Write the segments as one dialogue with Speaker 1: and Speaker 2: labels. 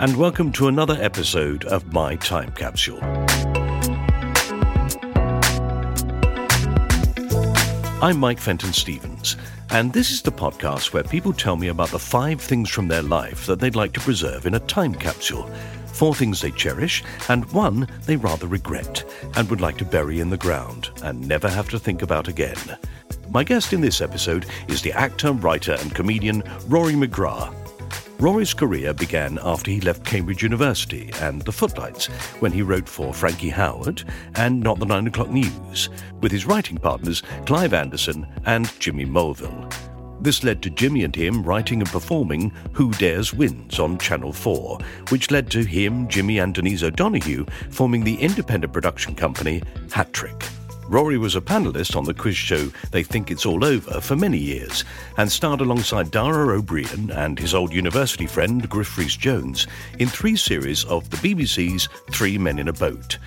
Speaker 1: and welcome to another episode of My Time Capsule. I'm Mike Fenton Stevens, and this is the podcast where people tell me about the five things from their life that they'd like to preserve in a time capsule. Four things they cherish, and one they rather regret and would like to bury in the ground and never have to think about again. My guest in this episode is the actor, writer, and comedian Rory McGrath. Rory's career began after he left Cambridge University and the Footlights, when he wrote for Frankie Howerd and Not the Nine O'Clock News, with his writing partners Clive Anderson and Jimmy Mulville. This led to Jimmy and him writing and performing Who Dares Wins on Channel 4, which led to him, Jimmy, and Denise O'Donoghue forming the independent production company Hat Trick. Rory was a panelist on the quiz show They Think It's All Over for many years and starred alongside Dara Ó Briain and his old university friend Griff Rhys Jones in three series of the BBC's Three Men in a Boat.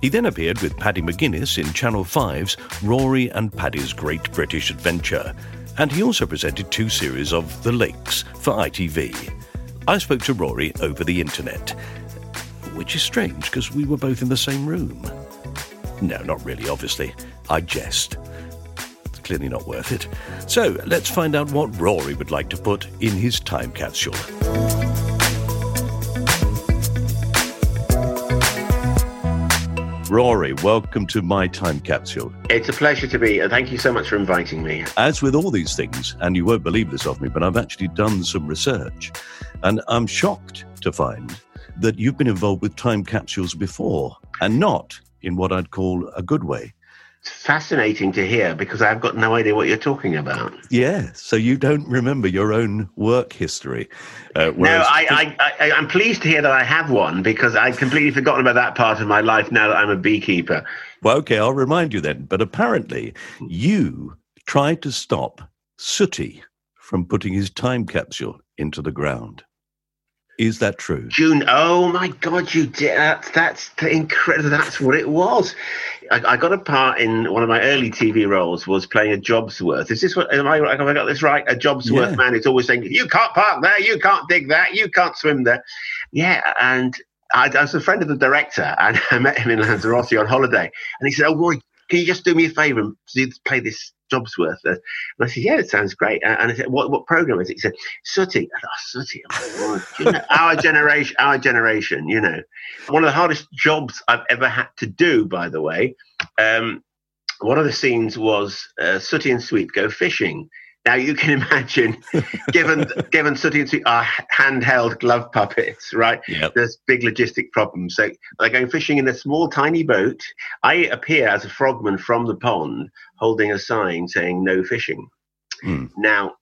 Speaker 1: He then appeared with Paddy McGuinness in Channel 5's Rory and Paddy's Great British Adventure, and he also presented two series of The Lakes for ITV. I spoke to Rory over the internet, which is strange because we were both in the same room. No, not really, obviously. I jest. It's clearly not worth it. So let's find out what Rory would like to put in his time capsule. Rory, welcome to my time capsule.
Speaker 2: It's a pleasure to be here. Thank you so much for inviting me.
Speaker 1: As with all these things, and you won't believe this of me, but I've actually done some research, and I'm shocked to find that you've been involved with time capsules before, and not in what I'd call a good way.
Speaker 2: It's fascinating to hear because I've got no idea what you're talking about.
Speaker 1: Yeah, so you don't remember your own work history. Uh,
Speaker 2: No, I, I, I, I'm pleased to hear that I have one because I'd completely forgotten about that part of my life now that I'm a beekeeper.
Speaker 1: Well, okay, I'll remind you then. But apparently, you tried to stop Sooty from putting his time capsule into the ground. Is that true?
Speaker 2: June, oh my God, you did that's that's incredible. That's what it was. I, I got a part in one of my early TV roles was playing a Jobsworth. Is this what am I right? have I got this right? A Jobsworth
Speaker 1: Yeah.
Speaker 2: man is always saying, You can't park there, you can't dig that, you can't swim there. Yeah, and I, I was a friend of the director and I met him in Lanzarote on holiday. And he said, Oh Roy, can you just do me a favour and do- play this Jobsworth? And I said, Yeah, it sounds great. And I said, What what program is it? He said, Sooty. I thought, oh, Sooty. Oh. You know, our generation, our generation, you know. One of the hardest jobs I've ever had to do, by the way. Um, one of the scenes was uh, Sooty and Sweep go fishing. Now you can imagine, given given Sooty and Sweep are handheld glove puppets, right?
Speaker 1: Yep.
Speaker 2: There's big logistic problems. So they're going fishing in a small, tiny boat. I appear as a frogman from the pond, holding a sign saying "No fishing."
Speaker 1: Hmm.
Speaker 2: Now,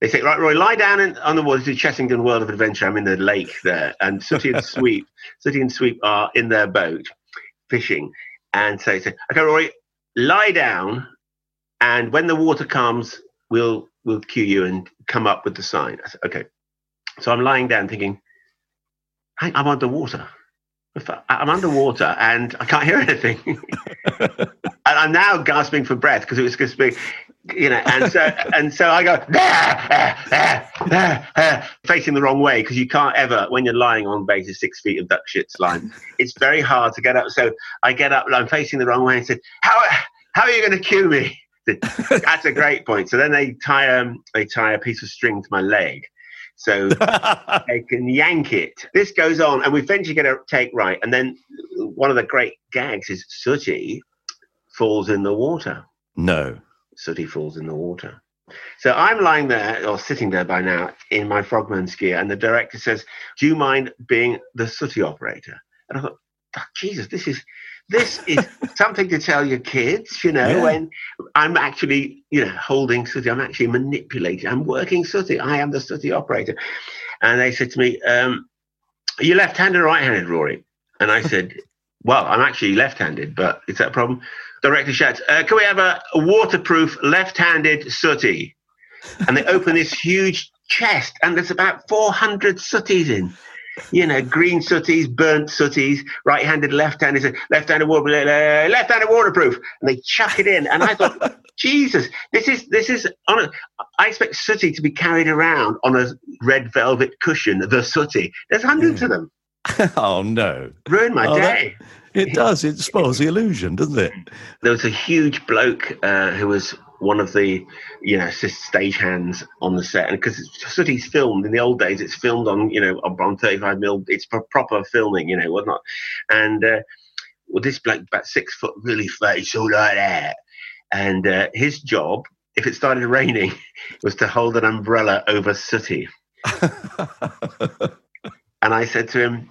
Speaker 2: They say, right, Roy, lie down in, on the water to Chessington World of Adventure. I'm in the lake there. And Sooty and Sweep, Sooty and Sweep are in their boat fishing. And so they say, okay, Roy, lie down. And when the water comes, we'll, we'll cue you and come up with the sign. I said, okay. So I'm lying down thinking, "Hey, I'm underwater. I'm underwater and I can't hear anything. and I'm now gasping for breath because it was going to be, you know, and so and so I go "Ah, ah, ah, ah, ah," facing the wrong way because you can't ever when you're lying on base six feet of duck shit slime. It's very hard to get up. So I get up, and I'm facing the wrong way, and said, "How how are you going to cue me?" That's a great point. So then they tie um, they tie a piece of string to my leg. So they can yank it. This goes on, and we eventually get a take right. And then one of the great gags is Sooty falls in the water.
Speaker 1: no.
Speaker 2: Sooty falls in the water. So I'm lying there, or sitting there by now, in my frogman's gear, and the director says, "Do you mind being the Sooty operator?" And I thought, "Oh, Jesus, this is this is something to tell your kids, you know,
Speaker 1: Yeah.
Speaker 2: when I'm actually, you know, holding Sooty, I'm actually manipulating, I'm working Sooty, I am the Sooty operator. And they said to me, um, Are you left handed or right handed, Rory? And I said, Well, I'm actually left handed, but is that a problem? Director shouts, uh, Can we have a, waterproof left handed Sooty? And they open this huge chest, and there's about 400 Sooties in you know, green sooties, burnt sooties, right-handed, left-handed, left-handed water, uh, left-handed waterproof, and they chuck it in. And I thought, Jesus, this is this is on a. I expect sooty to be carried around on a red velvet cushion. The sooty. There's hundreds of them.
Speaker 1: oh no.
Speaker 2: Ruin my
Speaker 1: Oh, that-
Speaker 2: day.
Speaker 1: It does. It spoils the illusion, doesn't it?
Speaker 2: there was a huge bloke uh, who was one of the you know assist stage hands on the set and because Sooty's filmed in the old days it's filmed on you know on on 35 mil it's for proper filming you know whatnot and uh, well this bloke about six foot really face all like that and uh, his job if it started raining was to hold an umbrella over Sooty and I said to him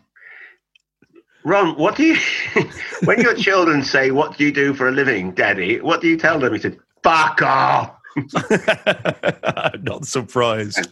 Speaker 2: Ron, what do you, when your children say, what do you do for a living, daddy? What do you tell them? He said, fuck off.
Speaker 1: I'm not surprised.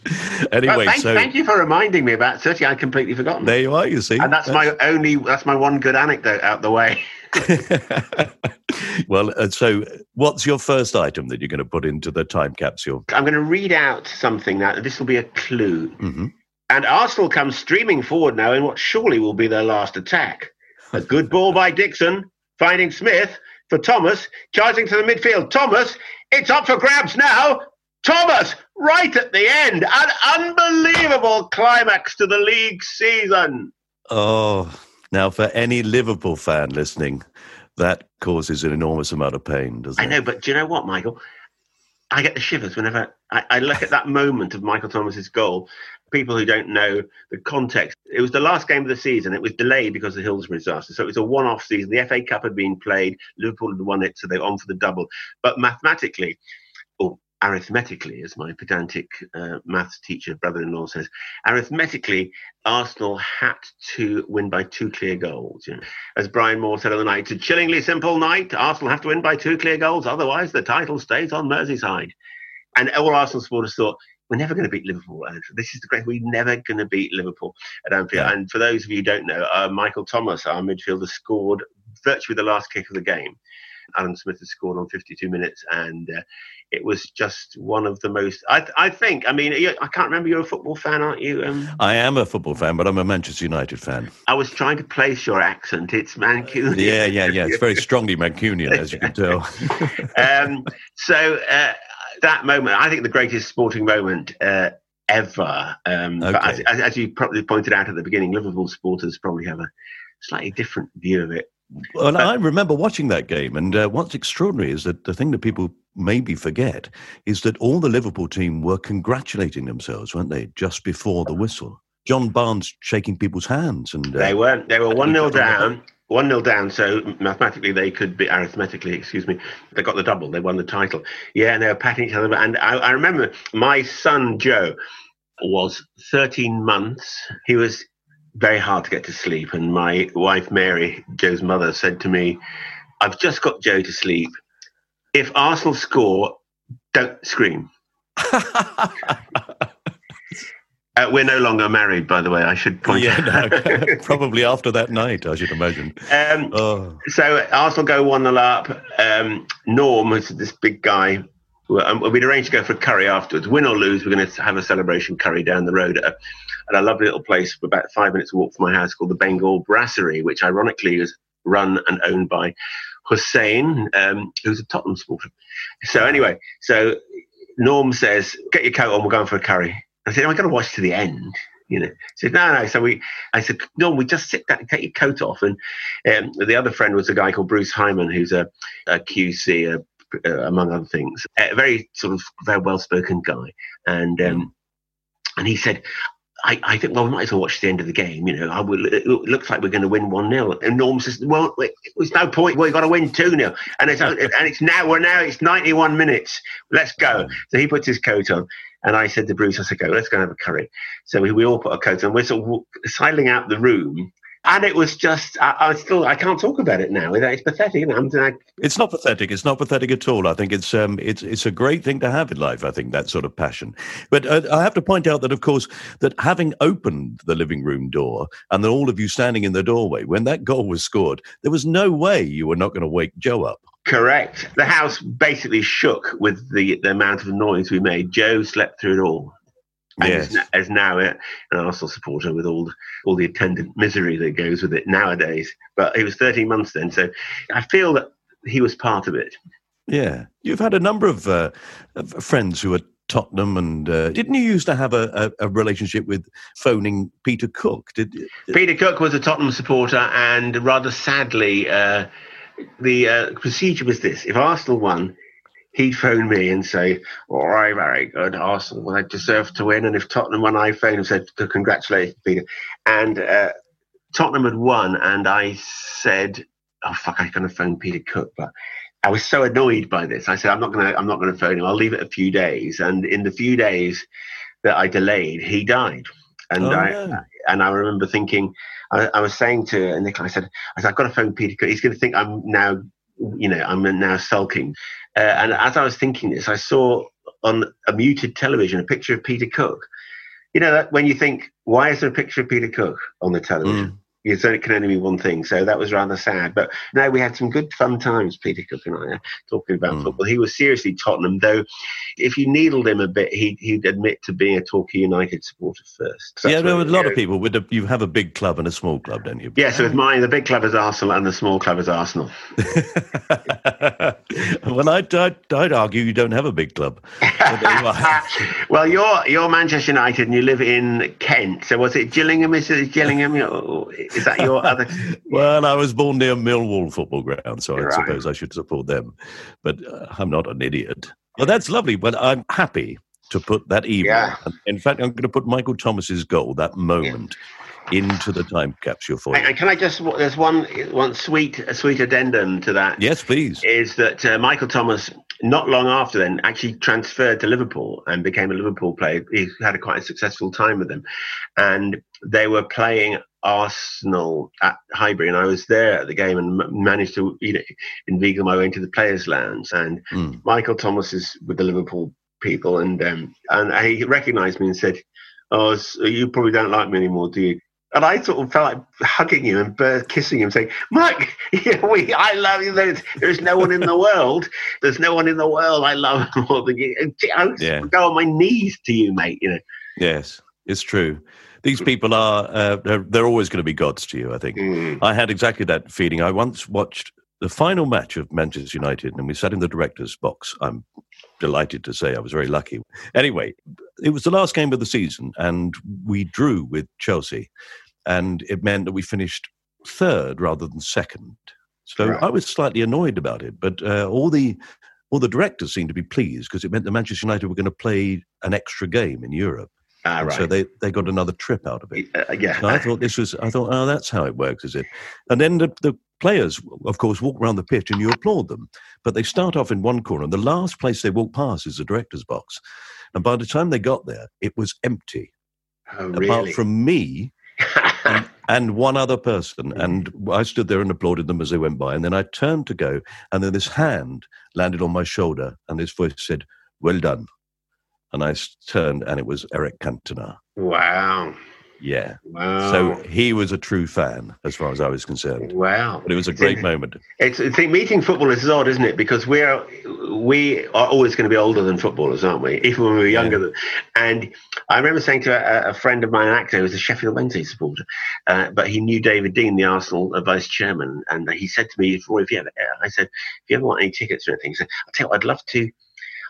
Speaker 1: Anyway,
Speaker 2: Well, thank,
Speaker 1: so
Speaker 2: thank you for reminding me about Sooty. I'd completely forgotten.
Speaker 1: there you are. You see,
Speaker 2: and that's my only, that's my one good anecdote out the way.
Speaker 1: well, uh, so what's your first item that you're going to put into the time capsule?
Speaker 2: I'm going to read out something now. This will be a clue.
Speaker 1: Mhm.
Speaker 2: And Arsenal comes streaming forward now in what surely will be their last attack. A good ball by Dixon, finding Smith for Thomas, charging to the midfield. Thomas, it's up for grabs now. Thomas, right at the end. An unbelievable climax to the league season.
Speaker 1: Oh, now for any Liverpool fan listening, that causes an enormous amount of pain, doesn't
Speaker 2: I
Speaker 1: it?
Speaker 2: I know, but do you know what, Michael? I get the shivers whenever I, I look at that moment of Michael Thomas's goal. People who don't know the context, it was the last game of the season. It was delayed because of the Hillsborough disaster. So it was a one off season. The FA Cup had been played, Liverpool had won it, so they were on for the double. But mathematically, or arithmetically, as my pedantic uh, maths teacher brother in law says, arithmetically, Arsenal had to win by two clear goals. You know. As Brian Moore said on the night, it's a chillingly simple night. Arsenal have to win by two clear goals, otherwise the title stays on Merseyside. And all Arsenal supporters thought, we're never going to beat Liverpool. at Anfield. This is the great. We're never going to beat Liverpool at Anfield.
Speaker 1: Yeah.
Speaker 2: And for those of you who don't know, uh, Michael Thomas, our midfielder, scored virtually the last kick of the game. Alan Smith has scored on 52 minutes, and uh, it was just one of the most. I, I think. I mean, I can't remember. You're a football fan, aren't you? Um,
Speaker 1: I am a football fan, but I'm a Manchester United fan.
Speaker 2: I was trying to place your accent. It's Mancunian.
Speaker 1: Yeah, yeah, yeah. It's very strongly Mancunian, as you can tell.
Speaker 2: um, so uh, that moment, I think the greatest sporting moment uh, ever. Um, But as,
Speaker 1: Okay.
Speaker 2: as, as you probably pointed out at the beginning, Liverpool supporters probably have a slightly different view of it.
Speaker 1: Well, I remember watching that game, and uh, what's extraordinary is that the thing that people maybe forget is that all the Liverpool team were congratulating themselves, weren't they, just before the whistle? John Barnes shaking people's hands, and uh,
Speaker 2: They weren't. They were one 0
Speaker 1: got the
Speaker 2: down. One 0 down. So mathematically, they could be arithmetically. Excuse me. They got the double. They won the title. Yeah, and they were patting each other. And I, I remember my son Joe was 13 months. He was very hard to get to sleep. And my wife Mary, Joe's mother, said to me, "I've just got Joe to sleep. If Arsenal score, don't scream." Uh, we're no longer married, by the way. I should point
Speaker 1: yeah,
Speaker 2: out.
Speaker 1: no, probably after that night, I should imagine.
Speaker 2: Um,
Speaker 1: Oh,
Speaker 2: So Arsenal go 1 0 up. Um, Norm, who's this big guy, um, we'd arranged to go for a curry afterwards. Win or lose, we're going to have a celebration curry down the road at a, at a lovely little place for about five minutes walk from my house called the Bengal Brasserie, which ironically is run and owned by Hussein, um, who's a Tottenham supporter. So anyway, so Norm says, "Get your coat on. We're going for a curry." I said, "I'm going to watch to the end." You know, he said, "No, no." So we, I said, "No, we just sit down, take your coat off." And um, the other friend was a guy called Bruce Hyman, who's a, a QC, uh, among other things, a very sort of very well-spoken guy, and um, and he said. I, I think well we might as well watch the end of the game. You know, I will, it looks like we're going to win one 0 And Norm says, "Well, there's no point. We've got to win two 0 And it's and it's now we're now it's 91 minutes. Let's go." So he puts his coat on, and I said to Bruce, "I said, go, let's go and have a curry." So we, we all put our coats on. We're sort of sidling out the room, and it was just I, I still I can't talk about it now. It's pathetic. I,
Speaker 1: it's not pathetic. It's not pathetic at all. I think it's um, it's it's a great thing to have in life. I think that sort of passion. But uh, I have to point out that, of course, that having opened the living room door and then all of you standing in the doorway when that goal was scored, there was no way you were not going to wake Joe up.
Speaker 2: Correct. The house basically shook with the, the amount of noise we made. Joe slept through it all. And
Speaker 1: Yes.
Speaker 2: is now a- an Arsenal supporter with all all the attendant misery that goes with it nowadays. But he was 13 months then, so I feel that he was part of it.
Speaker 1: Yeah, you've had a number of, uh, of friends who are Tottenham, and uh, didn't you used to have a, a, a relationship with phoning Peter Cook? Did
Speaker 2: Peter Cook was a Tottenham supporter, and rather sadly, uh, the uh, procedure was this: if Arsenal won, he'd phone me and say, "All right, very good, Arsenal, well, they deserve to win." And if Tottenham won, I phone and said, "Congratulations, Peter." And uh, Tottenham had won, and I said, "Oh fuck, I'm going to phone Peter Cook," but. I was so annoyed by this. I said, "I'm not going to. I'm not going to phone him. I'll leave it a few days." And in the few days that I delayed, he died. And
Speaker 1: Oh,
Speaker 2: I,
Speaker 1: no.
Speaker 2: And I remember thinking, I, I was saying to Nick, I said, I said, I've got to phone Peter. Cook. He's going to think I'm now, you know, I'm now sulking. Uh, and as I was thinking this, I saw on a muted television a picture of Peter Cook. You know, that when you think, why is there a picture of Peter Cook on the television? Said it can only be one thing. So that was rather sad. But no, we had some good fun times, Peter Cook and I, uh, talking about
Speaker 1: Mm.
Speaker 2: football. He was seriously Tottenham, though if you needled him a bit, he'd, he'd admit to being a Torquay United supporter first. So
Speaker 1: yeah, there were a lot of people. With a, you have a big club and a small club, don't you?
Speaker 2: Yeah, so with mine, the big club is Arsenal and the small club is Arsenal.
Speaker 1: well, I'd, I'd, I'd argue you don't have a big club. But there you are.
Speaker 2: well, you're you're Manchester United and you live in Kent. So was it Gillingham? Is it Gillingham? Is that your other?
Speaker 1: well, I was born near Millwall football ground, so I
Speaker 2: Right.
Speaker 1: suppose I should support them. But uh, I'm not an idiot. Well, that's lovely. But I'm happy to put that evening.
Speaker 2: Yeah.
Speaker 1: In fact, I'm going to put Michael Thomas's goal, that moment, into the time capsule for you.
Speaker 2: and can I just? There's one one sweet a sweet addendum to that.
Speaker 1: Yes, please.
Speaker 2: Is that uh, Michael Thomas? Not long after then, actually transferred to Liverpool and became a Liverpool player. He had a quite a successful time with them, and they were playing Arsenal at Highbury, and I was there at the game and m- managed to, you know, inveigle my way into the players' lounge. And
Speaker 1: Mm.
Speaker 2: Michael Thomas is with the Liverpool people, and um, and he recognised me and said, "Oh, so you probably don't like me anymore, do you?" And I sort of felt like hugging him and kissing him, saying, "Mike, yeah, we, I love you. There's, there's no one in the world. There's no one in the world I love more than you. I would
Speaker 1: Yeah.
Speaker 2: go on my knees to you, mate. You know."
Speaker 1: Yes, it's true. These people are, uh, they're, they're always going to be gods to you, I think.
Speaker 2: Mm.
Speaker 1: I had exactly that feeling. I once watched the final match of Manchester United and we sat in the director's box. I'm delighted to say I was very lucky. Anyway, it was the last game of the season and we drew with Chelsea and it meant that we finished third rather than second. So
Speaker 2: Right.
Speaker 1: I was slightly annoyed about it, but uh, all the all the directors seemed to be pleased because it meant that Manchester United were going to play an extra game in Europe.
Speaker 2: Ah, right.
Speaker 1: So they, they got another trip out of it.
Speaker 2: Uh, yeah.
Speaker 1: So I thought this was, I thought, oh, that's how it works, is it? And then the, the players, of course, walk around the pitch and you applaud them. But they start off in one corner, and the last place they walk past is the director's box. And by the time they got there, it was empty,
Speaker 2: oh,
Speaker 1: apart from me and, and one other person. And I stood there and applauded them as they went by. And then I turned to go, and then this hand landed on my shoulder, and this voice said, Well done. And I turned, and it was Eric Cantona.
Speaker 2: Wow.
Speaker 1: Yeah.
Speaker 2: Wow.
Speaker 1: So he was a true fan, as far as I was concerned.
Speaker 2: wow.
Speaker 1: But it was a great moment.
Speaker 2: It's I think meeting footballers is odd, isn't it? Because we're we are always going to be older than footballers, aren't we? Even when we were younger. Than, and I remember saying to a, a friend of mine, an actor, who was a Sheffield Wednesday supporter, uh, but he knew David Dein, the Arsenal uh, vice chairman, and he said to me, "Roy, if you ever," I said, "If you ever want any tickets or anything," he said, "I'll tell you, what, I'd love to."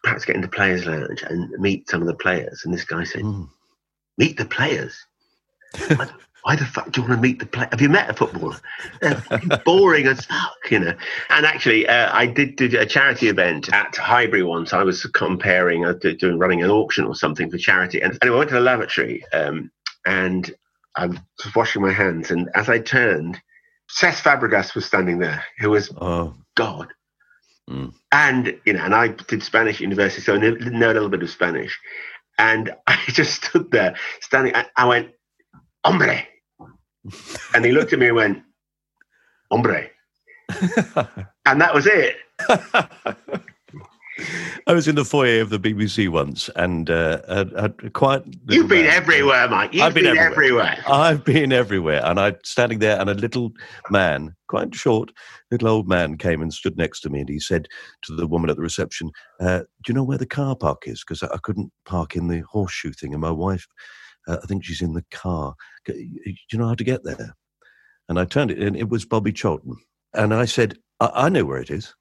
Speaker 2: Perhaps get into players' lounge and meet some of the players. And this guy said,
Speaker 1: Mm.
Speaker 2: "Meet the players." why, why the fuck do you want to meet the player? Have you met a footballer? They're boring as fuck, you know. And actually, uh, I did do a charity event at Highbury once. I was comparing, I was doing running an auction or something for charity. And anyway, I went to the lavatory um, and I was washing my hands. And as I turned, Cesc Fabregas was standing there, who was
Speaker 1: Oh,
Speaker 2: God.
Speaker 1: Mm.
Speaker 2: And, you know, and I did Spanish university, so I knew, know a little bit of Spanish. And I just stood there standing. I, I went, hombre. And he looked at me and went, hombre. And that was it.
Speaker 1: I was in the foyer of the BBC once, and uh, had, had a quiet. little
Speaker 2: You've been
Speaker 1: man-
Speaker 2: everywhere, Mike. You've
Speaker 1: I've been
Speaker 2: been,
Speaker 1: everywhere.
Speaker 2: everywhere.
Speaker 1: I've been everywhere, and I standing there, and a little man, quite short, little old man, came and stood next to me, and he said to the woman at the reception, uh, "Do you know where the car park is? Because I, I couldn't park in the horseshoe thing, and my wife, uh, I think she's in the car. Do you know how to get there?" And I turned it, and it was Bobby Charlton, and I said, "I, I know where it is."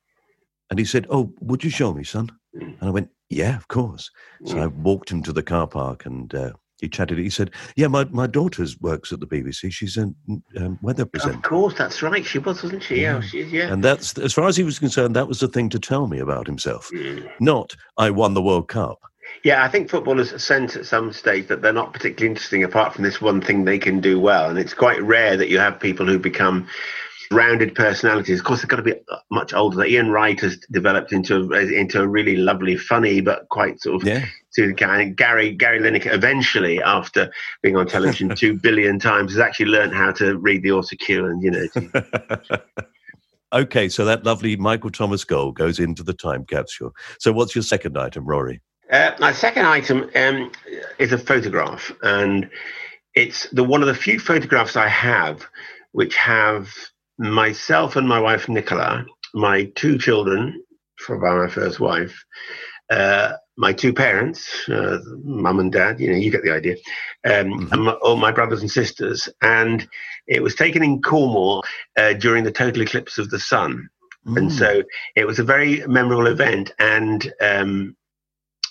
Speaker 1: And he said, "Oh, would you show me, son?" And I went, "Yeah, of course." So I walked him to the car park, and uh, he chatted. He said, "Yeah, my my daughter works at the BBC. She's a um, weather presenter.
Speaker 2: Of course, that's right. She was, wasn't she? Yeah, she, yeah.
Speaker 1: And that's as far as he was concerned, that was the thing to tell me about himself.
Speaker 2: Mm.
Speaker 1: Not I won the World Cup.
Speaker 2: Yeah, I think footballers sense at some stage that they're not particularly interesting apart from this one thing they can do well. And it's quite rare that you have people who become rounded personalities. Of course, they've got to be much older. Ian Wright has developed into a, into a really lovely, funny, but quite sort of
Speaker 1: Yeah.
Speaker 2: to Gary Gary Gary Lineker. Eventually, after being on television two billion times, has actually learned how to read the autocue and you know.
Speaker 1: Okay, so that lovely Michael Thomas goal goes into the time capsule. So what's your second item, Rory?
Speaker 2: Uh, my second item um, is a photograph, and it's the one of the few photographs I have which have myself and my wife Nicola, my two children from my first wife, uh, my two parents, uh, mum and dad. You know, you get the idea, um, and my, all my brothers and sisters. And it was taken in Cornwall uh, during the total eclipse of the sun and
Speaker 1: Mm.
Speaker 2: so it was a very memorable event and um,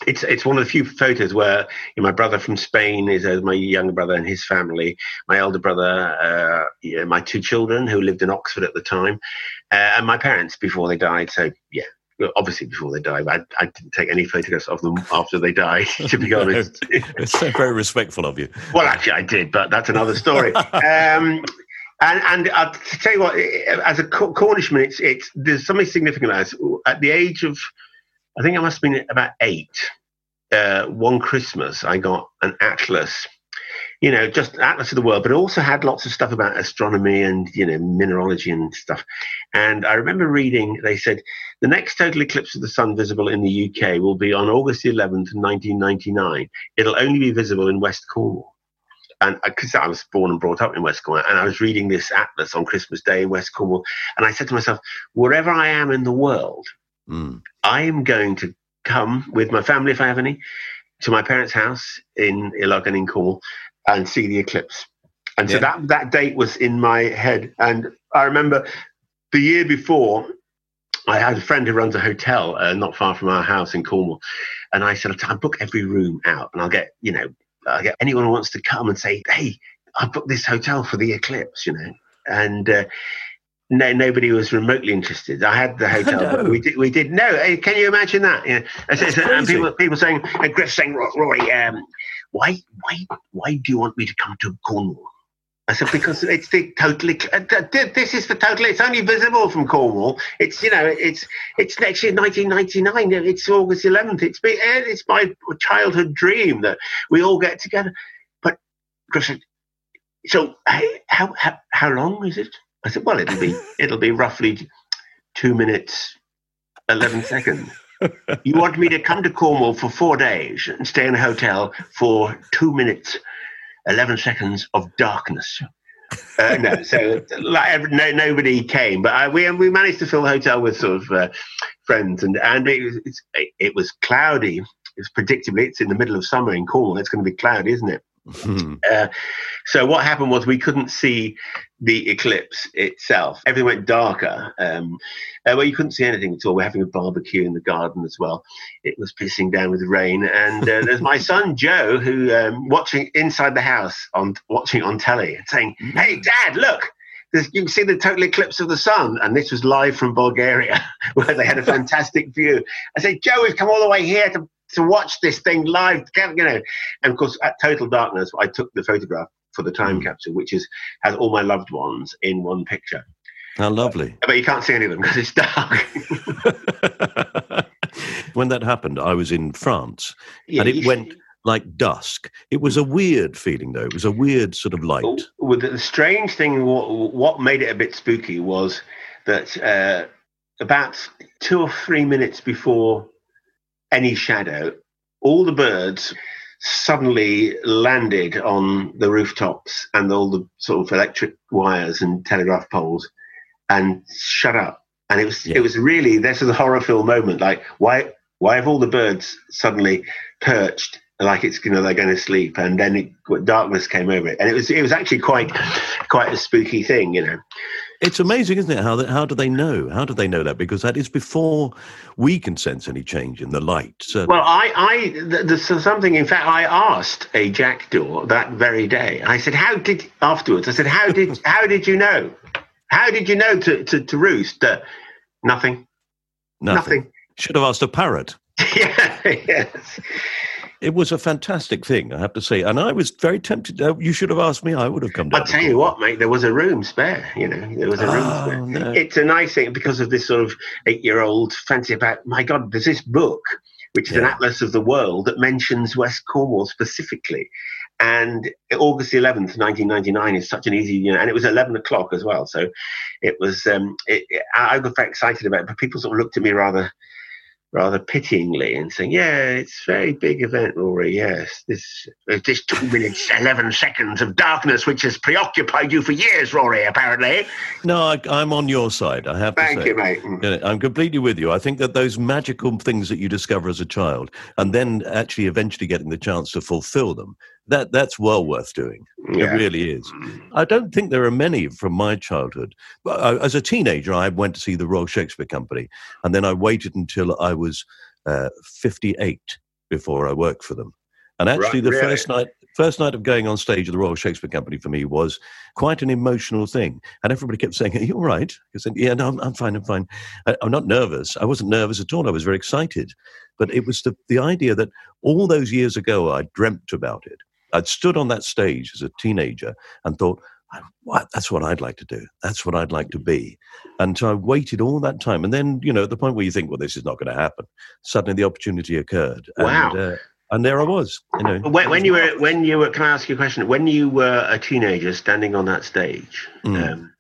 Speaker 2: it's it's one of the few photos where you know, my brother from Spain is uh, my younger brother and his family, my elder brother, uh, yeah, my two children who lived in Oxford at the time, uh, and my parents before they died. So yeah, well, obviously before they died, I, I didn't take any photographs of them after they died. To be honest,
Speaker 1: it's so very respectful of you.
Speaker 2: well, actually, I did, but that's another story. um, and and uh, to tell you what, as a Cornishman, it's it's there's something significant this. At the age of, I think I must have been about eight. Uh, one Christmas, I got an atlas. You know, just atlas of the world, but it also had lots of stuff about astronomy and you know mineralogy and stuff. And I remember reading, they said the next total eclipse of the sun visible in the UK will be on August the 11th, 1999. It'll only be visible in West Cornwall and because I was born and brought up in West Cornwall, and I was reading this atlas on Christmas Day in West Cornwall, and I said to myself, wherever I am in the world,
Speaker 1: Mm.
Speaker 2: I am going to come with my family, if I have any, to my parents' house in Illogan in Cornwall and see the eclipse. And so that, that date was in my head. And I remember the year before, I had a friend who runs a hotel uh, not far from our house in Cornwall. And I said, I'll book every room out and I'll get, you know, I'll get anyone who wants to come and say, hey, I booked this hotel for the eclipse, you know. And uh, no, nobody was remotely interested. I had the hotel, we did. We did. No, eh, can you imagine that? You know, and, so- and people, people saying, and Griff saying, "Ro- Rory, um, why, why, why do you want me to come to Cornwall? I said because it's the totally. uh, th- th- This is the total. It's only visible from Cornwall. It's you know. It's it's next year, 1999. It's August 11th. It's be, eh, it's my childhood dream that we all get together. But Griff said, so hey, how how how long is it? I said, well, it'll be it'll be roughly two minutes, eleven seconds. you want me to come to Cornwall for four days and stay in a hotel for two minutes, 11 seconds of darkness. Uh, no, so like no, nobody came, but I, we we managed to fill the hotel with sort of uh, friends, and and it was, it was cloudy. It's predictably it's in the middle of summer in Cornwall. It's going to be cloudy, isn't it?
Speaker 1: Hmm.
Speaker 2: Uh, so what happened was we couldn't see the eclipse itself. Everything went darker. Um, uh, well, you couldn't see anything at all. We're having a barbecue in the garden as well. It was pissing down with rain, and uh, there's my son Joe who um, watching inside the house on watching on telly, saying, "Hey, Dad, look." There's, you can see the total eclipse of the sun, and this was live from Bulgaria, where they had a fantastic view. I said, Joe, we've come all the way here to to watch this thing live, you know. And of course, at total darkness, I took the photograph for the time capsule, which is has all my loved ones in one picture.
Speaker 1: How lovely.
Speaker 2: But you can't see any of them because it's dark.
Speaker 1: when that happened, I was in France
Speaker 2: Yeah,
Speaker 1: and it went like dusk. It was a weird feeling, though. It was a weird sort of light.
Speaker 2: Well, the strange thing, what, what made it a bit spooky was that uh, about two or three minutes before any shadow, all the birds suddenly landed on the rooftops and all the sort of electric wires and telegraph poles and shut up. And it was
Speaker 1: Yeah.
Speaker 2: it was really this is a horror film moment. Like why why have all the birds suddenly perched like it's you know they're going to sleep and then it, darkness came over it and it was it was actually quite quite a spooky thing you know
Speaker 1: It's amazing, isn't it? How that, how do they know? How do they know that? Because that is before we can sense any change in the light. So,
Speaker 2: Well, I, I, there's something. In fact, I asked a jackdaw that very day. I said, "How did afterwards?" I said, "How did how did you know? How did you know to to, to roost?" Uh, nothing.
Speaker 1: nothing.
Speaker 2: nothing.
Speaker 1: Should have asked a parrot.
Speaker 2: yeah. Yes.
Speaker 1: It was a fantastic thing, I have to say. And I was very tempted. Uh, you should have asked me. I would have come down.
Speaker 2: I'll tell you what, mate. There was a room spare. You know, there was a room
Speaker 1: Oh,
Speaker 2: spare.
Speaker 1: no.
Speaker 2: It's a nice thing because of this sort of eight-year-old fancy about. My God, there's this book which is an atlas of the world that mentions West Cornwall specifically. And August 11th, 1999 is such an easy, you know, and it was 11 o'clock as well. So it was, um, it, I got very excited about it, but people sort of looked at me rather, rather pityingly and saying, yeah, it's a very big event, Rory. Yes, this, uh, this two minutes, 11 seconds of darkness, which has preoccupied you for years, Rory, apparently.
Speaker 1: No, I, I'm on your side. I have to
Speaker 2: Thank
Speaker 1: say.
Speaker 2: you, mate. Mm.
Speaker 1: I'm completely with you. I think that those magical things that you discover as a child, and then actually eventually getting the chance to fulfill them, that that's well worth doing.
Speaker 2: Yeah.
Speaker 1: It really is. I don't think there are many from my childhood. But I, as a teenager, I went to see the Royal Shakespeare Company, and then I waited until I was uh, 58 before I worked for them. And actually,
Speaker 2: Right,
Speaker 1: the
Speaker 2: really?
Speaker 1: first night, first night of going on stage at the Royal Shakespeare Company for me was quite an emotional thing. And everybody kept saying, "Are you all right?" I said, "Yeah, no, I'm, I'm fine. I'm fine. I, I'm not nervous. I wasn't nervous at all. I was very excited." But it was the the idea that all those years ago I dreamt about it. I'd stood on that stage as a teenager and thought, what? That's what I'd like to do. That's what I'd like to be. And so I waited all that time. And then, you know, at the point where you think, well, this is not going to happen, suddenly the opportunity occurred.
Speaker 2: Wow.
Speaker 1: And, uh, and there I was, you know.
Speaker 2: When, when you were, when you were, can I ask you a question? When you were a teenager standing on that stage,
Speaker 1: Mm.
Speaker 2: um,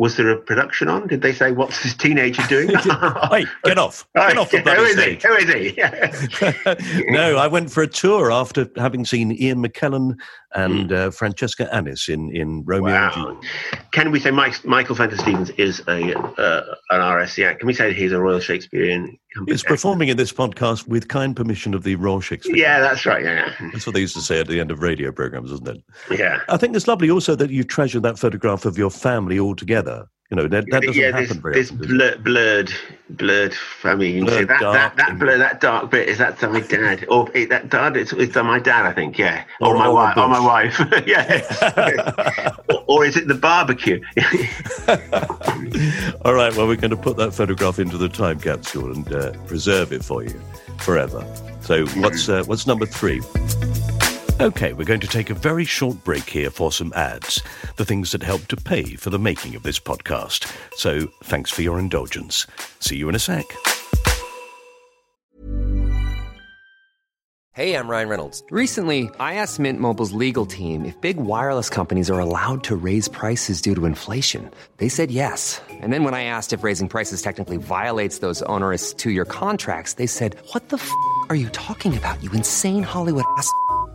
Speaker 2: was there a production on? Did they say, "What's this teenager doing"?
Speaker 1: hey, get off. Get off the
Speaker 2: Who is he? Who is he?
Speaker 1: no, I went for a tour after having seen Ian McKellen and uh, Francesca Annis in, in Romeo and Juliet.
Speaker 2: Can we say Mike, Michael Fenton Stevens is a uh, an RSC act? Can we say he's a Royal Shakespearean?
Speaker 1: He's performing in this podcast with kind permission of the Royal Shakespeare.
Speaker 2: Yeah, that's right. Yeah,
Speaker 1: That's what they used to say at the end of radio programs, isn't it?
Speaker 2: yeah.
Speaker 1: I think it's lovely also that you treasure that photograph of your family all together. You know, that, that doesn't
Speaker 2: yeah,
Speaker 1: happen
Speaker 2: this,
Speaker 1: very
Speaker 2: this
Speaker 1: often.
Speaker 2: blur, blurred, blurred. I mean,
Speaker 1: Blurred,
Speaker 2: that, that, that blur, that dark bit is that my dad, or eh, that dad, it's, it's my dad, I think, yeah, or,
Speaker 1: Or-
Speaker 2: my wife, or my wife, yeah, or, or is it the barbecue?
Speaker 1: All right, well, we're going to put that photograph into the time capsule and uh, preserve it for you forever. So, what's uh, what's number three? Okay, we're going to take a very short break here for some ads, the things that help to pay for the making of this podcast. So, thanks for your indulgence. See you in a sec.
Speaker 3: Hey, I'm Ryan Reynolds. Recently, I asked Mint Mobile's legal team if big wireless companies are allowed to raise prices due to inflation. They said yes. And then when I asked if raising prices technically violates those onerous two year contracts, they said, What the f are you talking about, you insane Hollywood ass?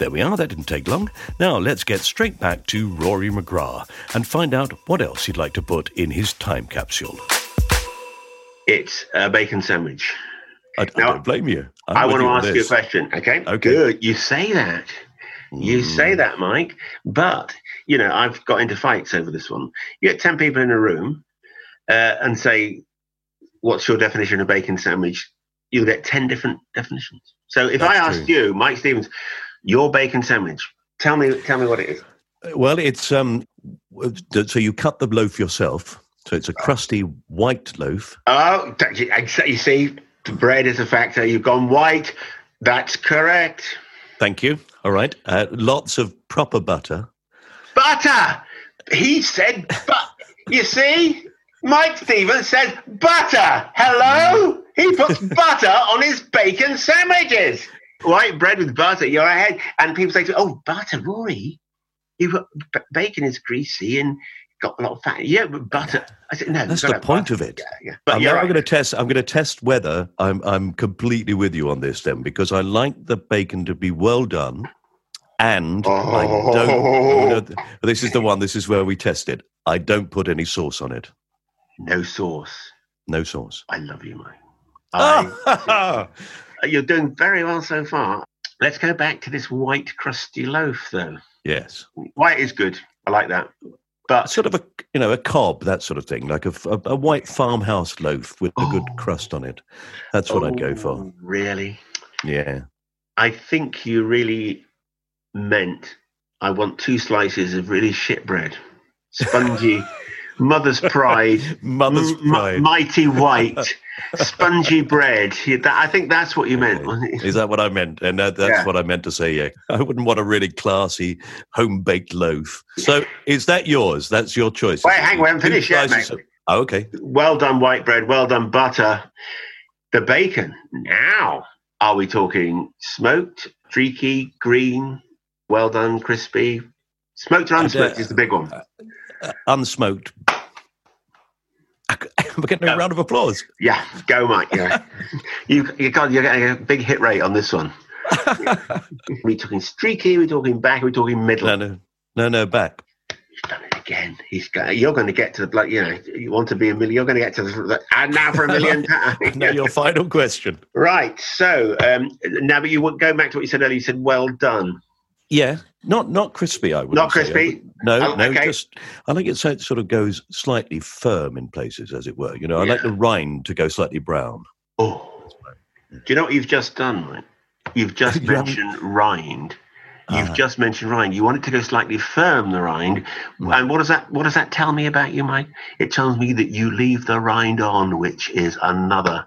Speaker 1: There we are, that didn't take long. Now let's get straight back to Rory McGrath and find out what else he'd like to put in his time capsule.
Speaker 2: It's a bacon sandwich.
Speaker 1: I, I don't blame you. I'm
Speaker 2: I want to ask you a question. Okay.
Speaker 1: Okay.
Speaker 2: Good. You say that. You
Speaker 1: Mm.
Speaker 2: say that, Mike. But you know, I've got into fights over this one. You get ten people in a room uh, and say, "What's your definition of bacon sandwich?" You'll get ten different definitions. So if I
Speaker 1: That's
Speaker 2: asked you, Mike Stevens, your bacon sandwich, tell me, tell me what it is.
Speaker 1: Well, it's um, so you cut the loaf yourself. So it's a crusty white loaf.
Speaker 2: Oh, you you see, the bread is a factor. You've gone white. That's correct.
Speaker 1: Thank you. All right. Uh, lots of proper butter.
Speaker 2: Butter. He said, but you see, Mike Stevens says butter. Hello. He puts butter on his bacon sandwiches. White bread with butter. You're ahead. And people say, to me, "Oh, butter, Rory. You bacon is greasy and got a lot of fat. Yeah, but butter. I said, no.
Speaker 1: That's the point
Speaker 2: butter."
Speaker 1: of it.
Speaker 2: Yeah, yeah. But
Speaker 1: I'm
Speaker 2: right.
Speaker 1: going to test. I'm going to test whether I'm I'm completely with you on this then, because I like the bacon to be well done, and I don't.
Speaker 2: Oh.
Speaker 1: no, th- this is the one. This is where we test it. I don't put any sauce on it.
Speaker 2: No sauce.
Speaker 1: No sauce.
Speaker 2: I love you, Mike. I, you're doing very well so far. Let's go back to this white crusty loaf, though.
Speaker 1: yes,
Speaker 2: White is good. I like that. But
Speaker 1: sort of a you know a cob that sort of thing, like a a white farmhouse loaf with a good
Speaker 2: Oh.
Speaker 1: crust on it. That's what I'd go for.
Speaker 2: Oh, Really?
Speaker 1: Yeah.
Speaker 2: I think you really meant I want two slices of really shit bread, spongy, mother's pride,
Speaker 1: Mother's
Speaker 2: m-
Speaker 1: pride.
Speaker 2: mighty white, spongy bread. I think that's what you meant.
Speaker 1: Is that what I meant? And that, that's
Speaker 2: Yeah.
Speaker 1: what I meant to say. Yeah, I wouldn't want a really classy home baked loaf. So is that yours? That's your choice.
Speaker 2: Wait, hang on, we haven't finished yet, mate.
Speaker 1: Oh, okay.
Speaker 2: Well done, white bread. Well done, butter. The bacon. Now, are we talking smoked, streaky, green, well done, crispy? Smoked or
Speaker 1: And,
Speaker 2: unsmoked
Speaker 1: uh,
Speaker 2: is the big one.
Speaker 1: Uh, unsmoked. We're getting a round of applause.
Speaker 2: Yeah, go, Mike. Yeah. you, you got, you're getting a big hit rate on this one. we talking streaky, we're talking back, we're talking middle.
Speaker 1: No, no, no, no, back.
Speaker 2: He's done it again. He's got, you're going to get to the, like, you know, you want to be a million, you're going to get to the, and now for a million.
Speaker 1: Now your final question.
Speaker 2: Right. So um, now, but you would go back to what you said earlier. You said, "Well done."
Speaker 1: Yeah, not not crispy. I would say.
Speaker 2: Not crispy?
Speaker 1: No,
Speaker 2: Oh,
Speaker 1: no.
Speaker 2: okay.
Speaker 1: Just I like it so it sort of goes slightly firm in places, as it were. You know, I like the rind to go slightly brown.
Speaker 2: Oh, do you know what you've just done? Right? You've just
Speaker 1: You haven't-
Speaker 2: mentioned rind. You've
Speaker 1: Ah.
Speaker 2: just mentioned rind. You want it to go slightly firm, the rind.
Speaker 1: Right.
Speaker 2: And what does that? What does that tell me about you, Mike? It tells me that you leave the rind on, which is another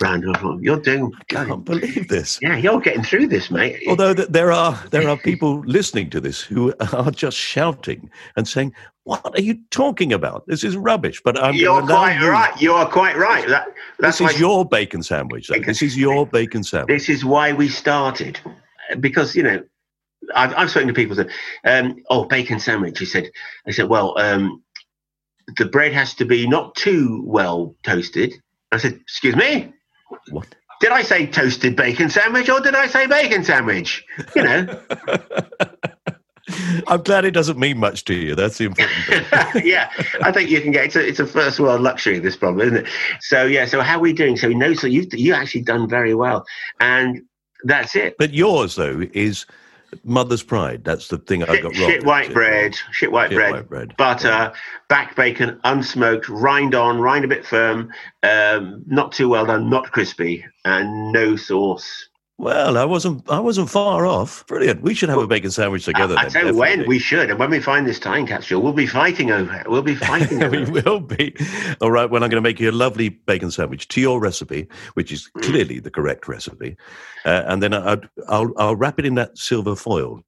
Speaker 2: round of applause. You're doing.
Speaker 1: I can't believe this.
Speaker 2: Yeah, you're getting through this, mate.
Speaker 1: Although th- there are there are people listening to this who are just shouting and saying, "What are you talking about? This is rubbish." But I'm
Speaker 2: you're quite
Speaker 1: you-
Speaker 2: right. You are quite right. That, that's
Speaker 1: This is your bacon sandwich. though. This is your bacon sandwich.
Speaker 2: This is why we started, because you know, I've, I've spoken to people that, um, oh, bacon sandwich. He said, I said, well, um, the bread has to be not too well toasted. I said, excuse me,
Speaker 1: What?
Speaker 2: did I say toasted bacon sandwich or did I say bacon sandwich? You know,
Speaker 1: I'm glad it doesn't mean much to you. That's the important thing.
Speaker 2: yeah, I think you can get it's a, it's a first world luxury this problem, isn't it? So yeah, so how are we doing? So we know so you've you actually done very well, and that's it.
Speaker 1: But yours though is mother's pride. That's the thing I got wrong.
Speaker 2: shit white bread, shit white
Speaker 1: Shit
Speaker 2: bread,
Speaker 1: white bread.
Speaker 2: butter, back bacon, unsmoked, rind on, rind a bit firm, um, not too well done, not crispy, and no sauce.
Speaker 1: Well, I wasn't. I wasn't far off. Brilliant. We should have a bacon sandwich together.
Speaker 2: I, I
Speaker 1: then,
Speaker 2: tell you when we should, and when we find this time capsule, we'll be fighting over it. We'll be fighting over
Speaker 1: we will be. All right. Well, I'm going to make you a lovely bacon sandwich to your recipe, which is
Speaker 2: Mm.
Speaker 1: clearly the correct recipe, uh, and then I, I'll I'll wrap it in that silver foil.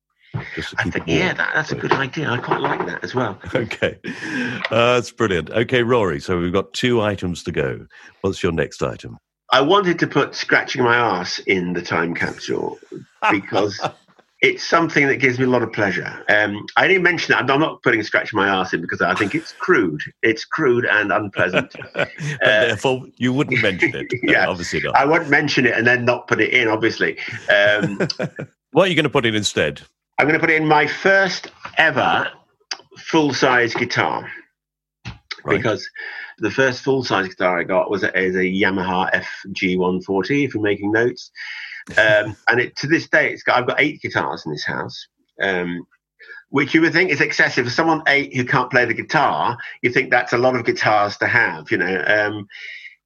Speaker 1: Just
Speaker 2: I think, yeah, that, that's a good idea. I quite like that as well.
Speaker 1: Okay, uh, that's brilliant. Okay, Rory. So we've got two items to go. What's your next item?
Speaker 2: I wanted to put scratching my ass in the time capsule because it's something that gives me a lot of pleasure. Um, I didn't mention that. I'm not putting scratching my ass in because I think it's crude. It's crude and unpleasant.
Speaker 1: and therefore, you wouldn't mention it. No,
Speaker 2: Uh, yeah.
Speaker 1: obviously not.
Speaker 2: I wouldn't mention it and then not put it in, obviously. Um,
Speaker 1: what are you going to put in instead?
Speaker 2: I'm going to put in my first ever full size guitar
Speaker 1: Right.
Speaker 2: because the first full size guitar I got was a, is a Yamaha FG140. If you're making notes, um, and it to this day, it's got I've got eight guitars in this house. Um, which you would think is excessive. For someone eight who can't play the guitar, you think that's a lot of guitars to have, you know. Um,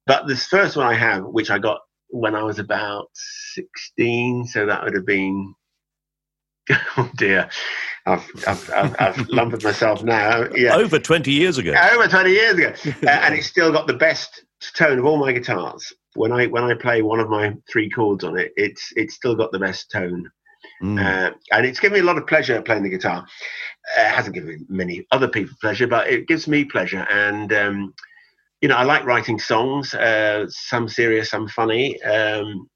Speaker 2: but this first one I have, which I got when I was about 16, so that would have been, oh dear, I've, I've, I've, I've lumbered myself now. Yeah,
Speaker 1: Over 20 years ago.
Speaker 2: over 20 years ago, uh, and it's still got the best tone of all my guitars. When I when I play one of my three chords on it, it's it's still got the best tone.
Speaker 1: Mm.
Speaker 2: Uh, and it's given me a lot of pleasure playing the guitar. Uh, it hasn't given many other people pleasure, but it gives me pleasure. And um, you know, I like writing songs, uh, some serious, some funny, um,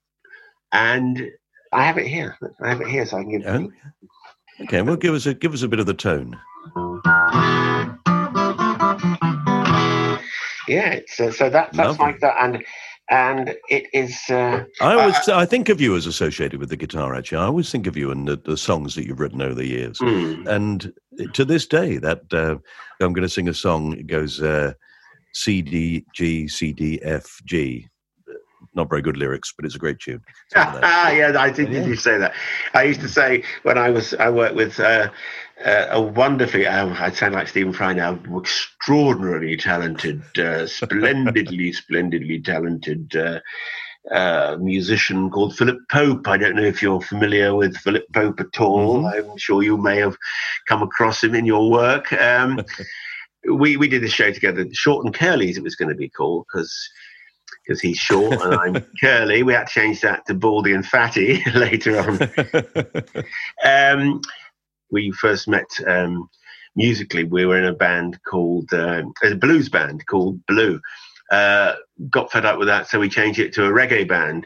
Speaker 2: and I have it here. I have it here, so I can give.
Speaker 1: Oh, Okay, well, give us a give us a bit of the tone.
Speaker 2: Yeah, it's, uh, so that that's
Speaker 1: Lovely.
Speaker 2: like that, and and it is. Uh,
Speaker 1: I always I think of you as associated with the guitar. Actually, I always think of you and the, the songs that you've written over the years.
Speaker 2: mm,
Speaker 1: And to this day, that uh, I'm going to sing a song. It goes uh, C D G C D F G. Not very good lyrics, but it's a great tune. Something like that.
Speaker 2: Ah, yeah, I did.
Speaker 1: Yeah.
Speaker 2: You say that? I used to say when I was I worked with uh, uh, a wonderfully um, I sound like Stephen Fry now, extraordinarily talented, uh, splendidly, splendidly talented. Uh, uh, musician called Philip Pope. I don't know if you're familiar with Philip Pope at all.
Speaker 1: Mhm.
Speaker 2: I'm sure you may have come across him in your work. Um, we we did this show together, Short and Curly's. It was going to be called because because he's short and I'm curly. We had to change that to baldy and fatty later on. Um, we first met um, musically. We were in a band called uh, a blues band called Blue. Uh, got fed up with that, so we changed it to a reggae band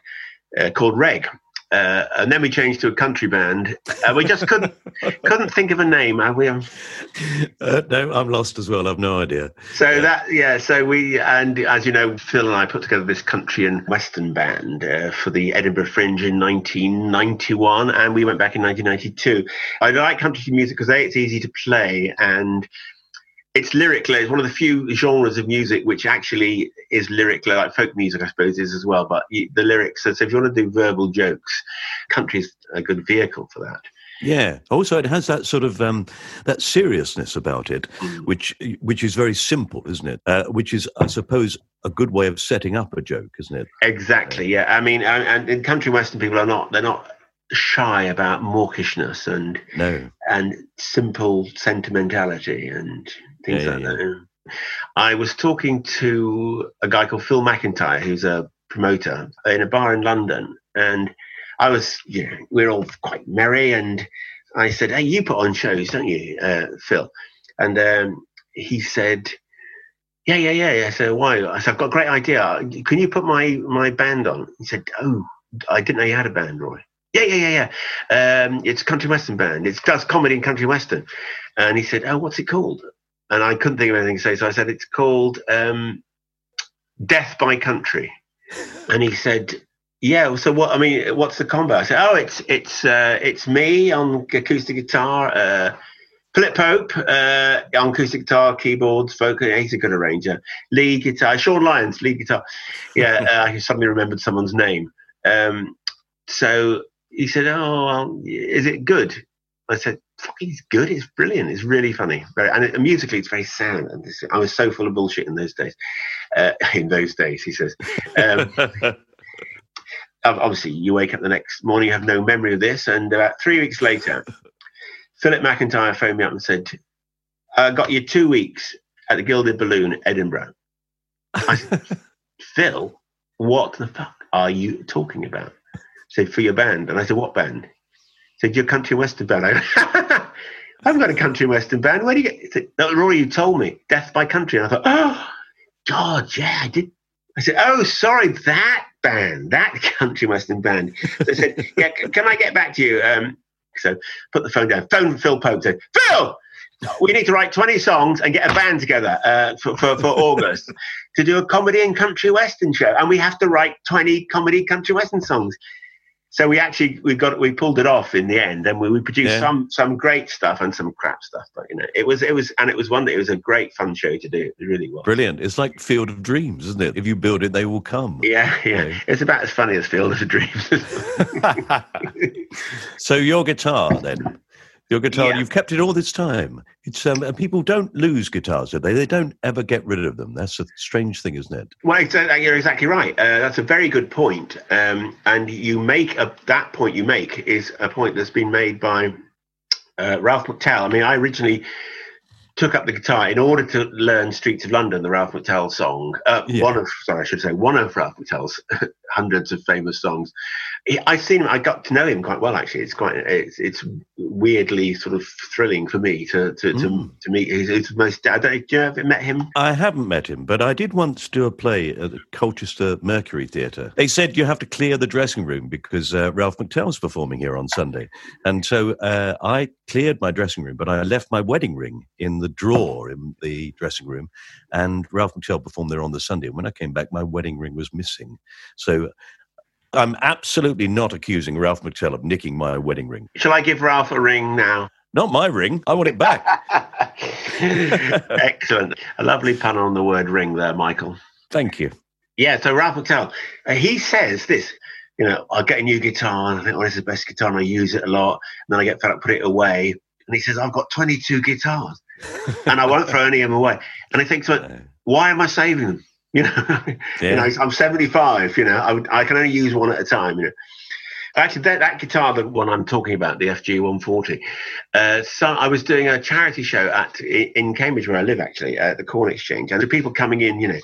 Speaker 2: uh, called Reg. Uh, and then we changed to a country band. Uh, we just couldn't couldn't think of a name. Uh, we,
Speaker 1: Uh, no, I'm lost as well. I've no idea.
Speaker 2: So that yeah, so we and as you know, Phil and I put together this country and western band uh, for the Edinburgh Fringe in 1991, and we went back in 1992. I like country music because a it's easy to play and it's lyrical. It's one of the few genres of music which actually is lyrical, like folk music, I suppose, is as well. But the lyrics. So, if you want to do verbal jokes, country's a good vehicle for that.
Speaker 1: Yeah. Also, it has that sort of um, that seriousness about it,
Speaker 2: Mm.
Speaker 1: which which is very simple, isn't it? Uh, which is, I suppose, a good way of setting up a joke, isn't it?
Speaker 2: Exactly. Yeah. I mean, and, and in country western people are not. They're not shy about mawkishness and
Speaker 1: No.
Speaker 2: and simple sentimentality and things
Speaker 1: Yeah,
Speaker 2: like
Speaker 1: yeah,
Speaker 2: that. I was talking to a guy called Phil McIntyre, who's a promoter in a bar in London, and I was, you know, we are all quite merry, and I said, "Hey, you put on shows, don't you, uh, Phil?" And um, he said, "Yeah, yeah, yeah, yeah." So why? I said, "I've got a great idea. Can you put my my band on?" He said, "Oh, I didn't know you had a band, Roy." Yeah, yeah, yeah, yeah. Um, it's a country western band. It does comedy and country western. And he said, "Oh, what's it called?" And I couldn't think of anything to say, so I said, "It's called um, Death by Country." And he said, "Yeah." So what? I mean, what's the combo? I said, "Oh, it's it's uh, it's me on acoustic guitar." Uh, Philip Pope uh, on acoustic guitar, keyboards, vocal. He's a good arranger. Lead guitar. Sean Lyons, lead guitar. Yeah, uh, I suddenly remembered someone's name. Um, so he said, "Oh, well, is it good?" I said, "Fucking, it's good. It's brilliant. It's really funny. Very, and it, musically, it's very sound." And this, I was so full of bullshit in those days. Uh, in those days, he says. Um, obviously, you wake up the next morning, you have no memory of this, and about three weeks later, Philip McIntyre phoned me up and said, "I got you two weeks at the Gilded Balloon, Edinburgh." I said, "Phil, what the fuck are you talking about?" said, for your band. And I said, what band? Said, your country western band. I, haven't got a country western band. Where do you get? Said, no, Rory, you told me, Death by Country. And I thought, oh, God, yeah, I did. I said, oh, sorry, that band, that country western band. So I said, yeah, can I get back to you? Um, so put the phone down. Phone Phil Pope said, Phil, we need to write 20 songs and get a band together uh, for, for, for August to do a comedy and country western show. And we have to write 20 comedy country western songs so we actually we got we pulled it off in the end, and we, we produced yeah. some some great stuff and some crap stuff. But you know, it was it was and it was one that it was a great fun show to do. It really was
Speaker 1: brilliant. It's like Field of Dreams, isn't it? If you build it, they will come.
Speaker 2: Yeah, yeah. It's about as funny as Field of Dreams.
Speaker 1: so your guitar then your guitar, yeah. you've kept it all this time. It's um, and people don't lose guitars, do they? They don't ever get rid of them. That's a strange thing, isn't it?
Speaker 2: Well, you're exactly right. Uh, that's a very good point. Um, and you make a, that point you make is a point that's been made by uh, Ralph McTell. I mean, I originally took up the guitar in order to learn Streets of London, the Ralph McTell song. Uh, yeah. One of, sorry, I should say, one of Ralph McTell's hundreds of famous songs. I've seen him. I got to know him quite well. Actually, it's quite it's, it's weirdly sort of thrilling for me to to mm. to, to, meet. He's, he's most. I don't. Do you ever met him?
Speaker 1: I haven't met him, but I did once do a play at the Colchester Mercury Theatre. They said you have to clear the dressing room because uh, Ralph McTell's performing here on Sunday, and so uh, I cleared my dressing room, but I left my wedding ring in the drawer in the dressing room, and Ralph McTell performed there on the Sunday. And when I came back, my wedding ring was missing. So I'm absolutely not accusing Ralph McTell of nicking my wedding ring.
Speaker 2: Shall I give Ralph a ring now?
Speaker 1: Not my ring. I want it back.
Speaker 2: Excellent. A lovely pun on the word ring there, Michael.
Speaker 1: Thank you.
Speaker 2: Yeah, so Ralph McTell, uh, he says this, you know, I get a new guitar and I think, oh, this is the best guitar and I use it a lot. And then I get fed up, put it away. And he says, I've got 22 guitars and I won't throw any of them away. And I think, so, why am I saving them? You know, yeah. you know, I'm 75. You know, I, I can only use one at a time. You know, actually, that, that guitar, the one I'm talking about, the FG 140. Uh, so I was doing a charity show at in Cambridge, where I live, actually, at the Corn Exchange, and the people coming in, you know,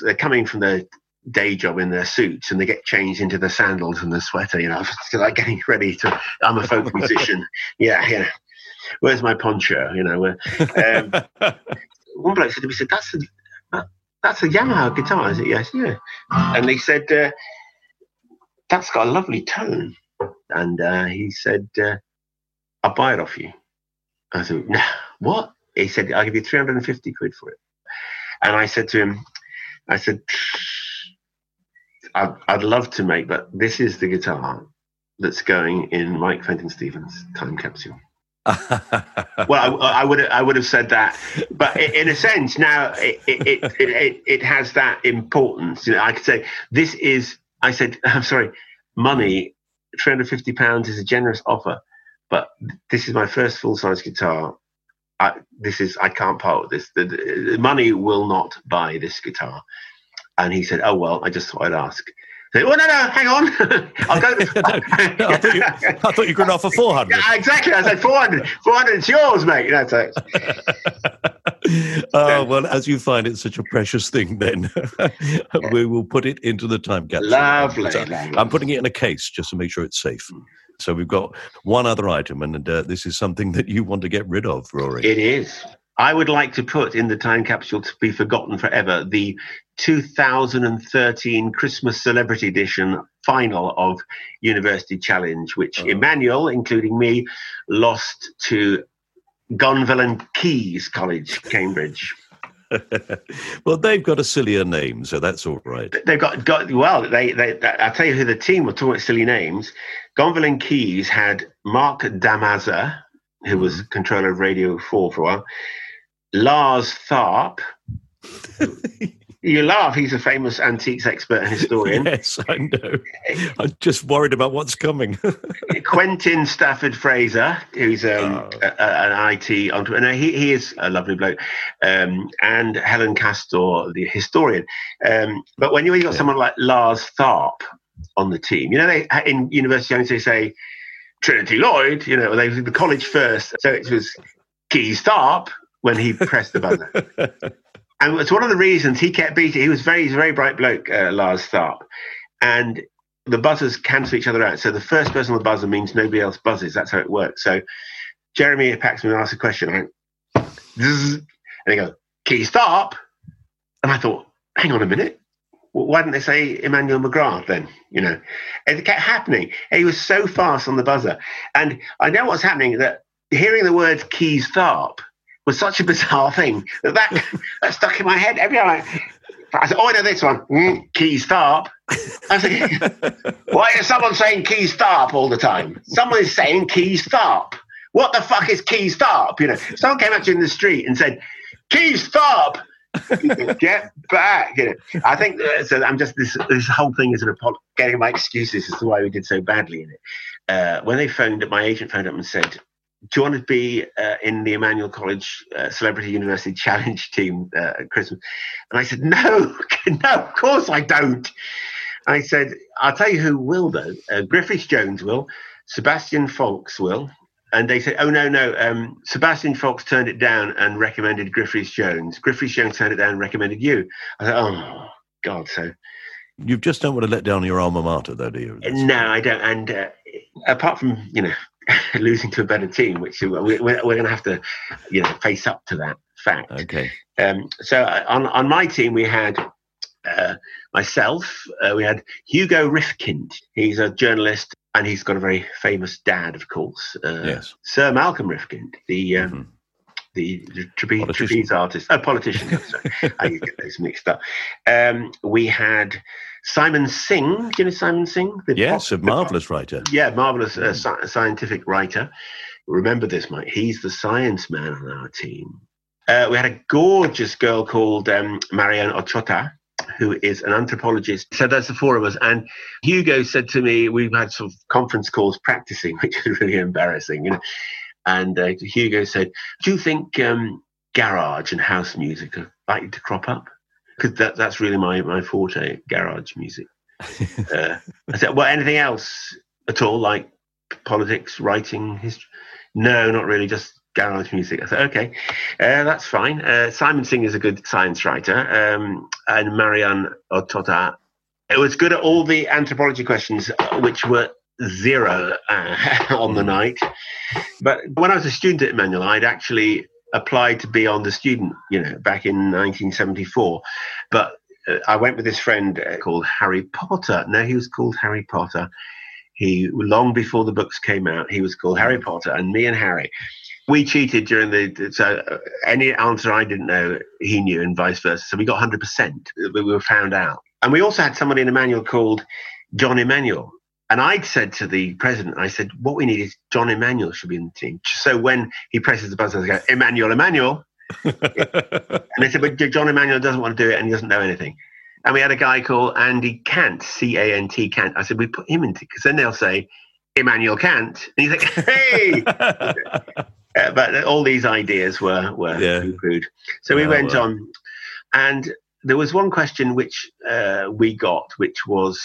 Speaker 2: they're coming from the day job in their suits and they get changed into the sandals and the sweater, you know, like getting ready to. I'm a folk musician. Yeah, you know. Where's my poncho? You know, um, one bloke said to me, said, "That's a, that's a Yamaha guitar, is it? Yes, yeah. And they said, uh, that's got a lovely tone. And uh, he said, uh, I'll buy it off you. I said, nah, what? He said, I'll give you 350 quid for it. And I said to him, I said, I'd, I'd love to make, but this is the guitar that's going in Mike Fenton Stevens' time capsule well, I, I, would I would have said that, but in a sense, now it it, it, it, it has that importance. You know, I could say this is. I said, I'm sorry, money. Three hundred fifty pounds is a generous offer, but this is my first full size guitar. I, this is I can't part with this. The, the, money will not buy this guitar. And he said, "Oh well, I just thought I'd ask." Say, oh, no, no, hang on. I'll go.
Speaker 1: no, I, thought you, I thought you were going to offer 400.
Speaker 2: Yeah, exactly. I said, 400. 400, it's yours, mate. You know, so.
Speaker 1: oh, well, as you find it such a precious thing, then we will put it into the time capsule.
Speaker 2: Lovely,
Speaker 1: So
Speaker 2: lovely.
Speaker 1: I'm putting it in a case just to make sure it's safe. So we've got one other item, and uh, this is something that you want to get rid of, Rory.
Speaker 2: It is. I would like to put in the time capsule to be forgotten forever the 2013 Christmas Celebrity Edition final of University Challenge, which oh. Emmanuel, including me, lost to Gonville and Caius College, Cambridge.
Speaker 1: well, they've got a sillier name, so that's all right.
Speaker 2: They've got, got well. They, they, I'll tell you who the team were talking about silly names. Gonville and Caius had Mark Damazer, who mm-hmm. was controller of Radio Four for a while. Lars Tharp. you laugh. He's a famous antiques expert and historian.
Speaker 1: yes, I know. I'm just worried about what's coming.
Speaker 2: Quentin Stafford Fraser, who's um, a, a- an IT entrepreneur. He, he is a lovely bloke. Um, and Helen Castor, the historian. Um, but when you when you got someone like Lars Tharp on the team, you know, they in University they say Trinity Lloyd, you know, they the college first. So it was Caius Tharp when he pressed the buzzer. And it's one of the reasons he kept beating. He was very, he's a very bright bloke, uh, Lars Tharp. And the buzzers cancel each other out. So the first person on the buzzer means nobody else buzzes. That's how it works. So Jeremy Paxman asked a question. I went, and he goes, Caius Tharp. And I thought, hang on a minute. Why didn't they say Emmanuel McGrath then? You know, and it kept happening. He was so fast on the buzzer. And I know what's happening that hearing the words Caius Tharp was such a bizarre thing that that, that stuck in my head every time. I, said, "Oh, I know this one, mm, Caius Tharp." I said, "Why is someone saying Caius Tharp all the time? Someone is saying Caius Tharp. What the fuck is Caius Tharp? You know, someone came to you in the street and said, Caius Tharp." You know, Get back! You know, I think uh, so. I'm just this. This whole thing is an apol- getting my excuses as to why we did so badly in it. Uh, when they phoned, my agent phoned up and said, do you want to be uh, in the Emmanuel College uh, Celebrity University Challenge team uh, at Christmas? And I said, no, no, of course I don't. And I said, I'll tell you who will though. Uh, Griff Rhys Jones will, Sebastian Faulks will. And they said, oh, no, no. Um, Sebastian Faulks turned it down and recommended Griff Rhys Jones. Griff Rhys Jones turned it down and recommended you. I said, oh, God. So
Speaker 1: you just don't want to let down your alma mater, though, do you?
Speaker 2: no, I don't. And uh, apart from you know losing to a better team, which we- we're, we're going to have to you know face up to that fact.
Speaker 1: Okay.
Speaker 2: Um, so uh, on on my team we had uh, myself. Uh, we had Hugo Rifkind. He's a journalist and he's got a very famous dad, of course. Uh,
Speaker 1: Yes.
Speaker 2: Sir Malcolm Rifkind, the. Um, The, the trapeze, trapeze artist, oh, politician. Sorry, I get those mixed up. Um, we had Simon Singh. Do you know Simon Singh? The
Speaker 1: Yes,
Speaker 2: pop-
Speaker 1: a marvellous writer.
Speaker 2: yeah, marvelous uh, sci- scientific writer. Remember this, Mike. He's the science man on our team. Uh, we had a gorgeous girl called um, Mary-Ann Ochota, who is an anthropologist. So that's the four of us. And Hugo said to me, we've had sort of conference calls practicing, which is really embarrassing, you know. And uh, Hugo said, "Do you think um, garage and house music are likely to crop up? Because that, that's really my my forte, garage music." uh, I said, "Well, anything else at all, like politics, writing, history?" No, not really. Just garage music. I said, "Okay, uh, that's fine." Uh, Simon Singh is a good science writer, um, and Mary-Ann Ochota. It was good at all the anthropology questions, which were zero uh, on the night. But when I was a student at Emmanuel, I'd actually applied to be on the student, you know, back in 1974. But uh, I went with this friend uh, called Harry Potter. No, he was called Harry Potter. He long before the books came out, he was called Harry Potter, and me and Harry. We cheated during the so uh, any answer I didn't know he knew, and vice versa. So we got hundred percent. We were found out, and we also had somebody in Emmanuel called John Emmanuel, and I'd said to the president, I said, what we need is John Emmanuel should be in the team. So when he presses the buzzer, I go, Emmanuel, Emmanuel. and they said, but John Emmanuel doesn't want to do it and he doesn't know anything. And we had a guy called Andy Kant, C-A-N-T Kant. I said, we put him into, because then they'll say, Emmanuel Kant. And he's like, hey! Uh, but all these ideas were, were
Speaker 1: Yeah.
Speaker 2: poo-pooed. So we
Speaker 1: Yeah,
Speaker 2: went
Speaker 1: well.
Speaker 2: on. And there was one question which uh, we got, which was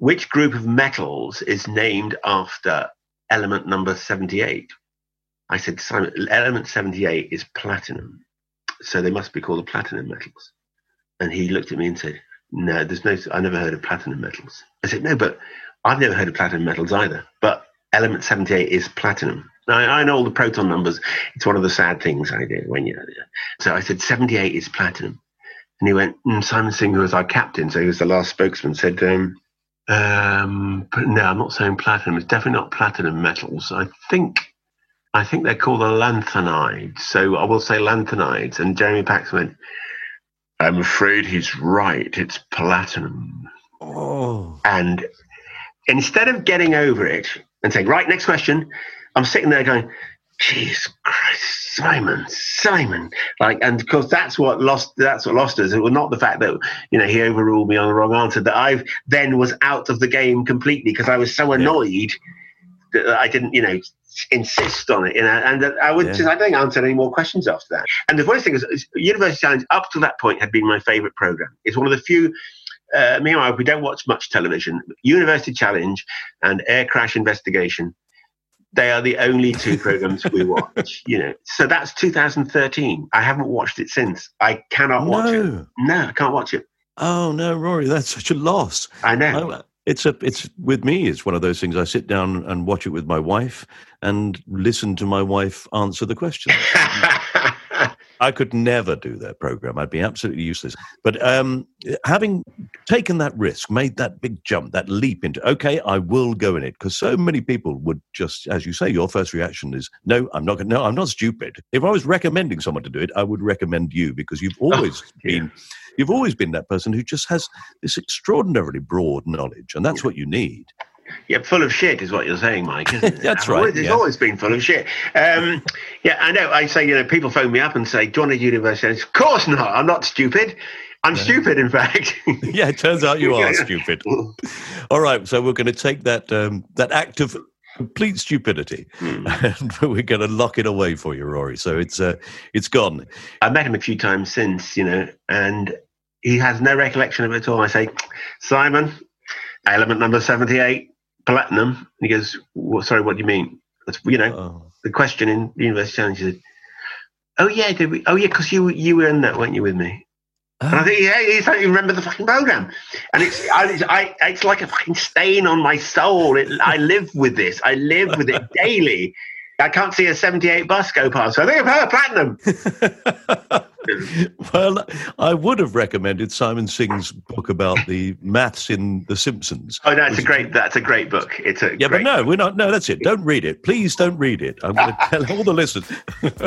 Speaker 2: which group of metals is named after element number 78? I said, Simon, element 78 is platinum. so they must be called the platinum metals. And he looked at me and said, no, there's no, I never heard of platinum metals. I said, no, but I've never heard of platinum metals either. But element 78 is platinum. Now, I know all the proton numbers. It's one of the sad things I did when you. So I said 78 is platinum, and he went. Mm, Simon Singh, was our captain, so he was the last spokesman, said, um, um, but "No, I'm not saying platinum. It's definitely not platinum metals. I think, I think they're called the lanthanides. So I will say lanthanides." And Jeremy Paxman went, "I'm afraid he's right. It's platinum."
Speaker 1: Oh.
Speaker 2: And instead of getting over it and saying, right, next question, I'm sitting there going, Jesus Christ, Simon, Simon. Like, and because that's what lost, that's what lost us. It was not the fact that, you know, he overruled me on the wrong answer, that I then was out of the game completely because I was so annoyed that I didn't, you know, insist on it. You know, and I would
Speaker 1: Yeah.
Speaker 2: just, I don't answer any more questions after that. And the funny thing is, is University Challenge up to that point had been my favorite program. It's one of the few uh, me and my wife, we don't watch much television. University Challenge and Air Crash Investigation, they are the only two programs we watch. You know, so that's 2013. I haven't watched it since. I cannot watch it.
Speaker 1: No.
Speaker 2: No, I can't watch it.
Speaker 1: Oh no, Rory, that's such a loss.
Speaker 2: I know.
Speaker 1: I- it's a it's with me. It's one of those things. I sit down and watch it with my wife and listen to my wife answer the question. I could never do that program. I'd be absolutely useless. But um, having taken that risk, made that big jump, that leap into, okay, I will go in it, because so many people would just, as you say, your first reaction is, no, I'm not. gonna- No, I'm not stupid. If I was recommending someone to do it, I would recommend you because you've always
Speaker 2: dear.
Speaker 1: been, you've always been that person who just has this extraordinarily broad knowledge, and that's what you need.
Speaker 2: Yeah, full of shit is what you're saying, Mike. Isn't it?
Speaker 1: That's right,
Speaker 2: it's
Speaker 1: yeah.
Speaker 2: always been full of shit. Um, yeah, I know. I say, you know, people phone me up and say, "Do you want a university?" Of course not. I'm not stupid. I'm stupid, in fact.
Speaker 1: Yeah, it turns out you are stupid. All right, so we're going to take that um, that act of complete stupidity, and we're going to lock it away for you, Rory. So it's uh, it's gone.
Speaker 2: I've met him a few times since, you know, and he has no recollection of it at all. I say, Simon, element number 78, platinum. And he goes, well, sorry, what do you mean? That's, you know,
Speaker 1: Oh.
Speaker 2: the question in the University Challenge he said, oh, yeah, did we? Oh, yeah, because you, you were in that, weren't you, with me? And I oh. think, yeah, he's like, you remember the fucking program. And it's, I, it's, I, it's like a fucking stain on my soul. It, I live with this. I live with it daily. I can't see a 78 bus go past. So I think I've heard platinum.
Speaker 1: well, I would have recommended Simon Singh's book about the maths in The Simpsons.
Speaker 2: Oh, that's a great. That's a great book. It's a
Speaker 1: Yeah, but no, we're not. No, that's it. Don't read it. Please don't read it. I'm going to tell all the listeners.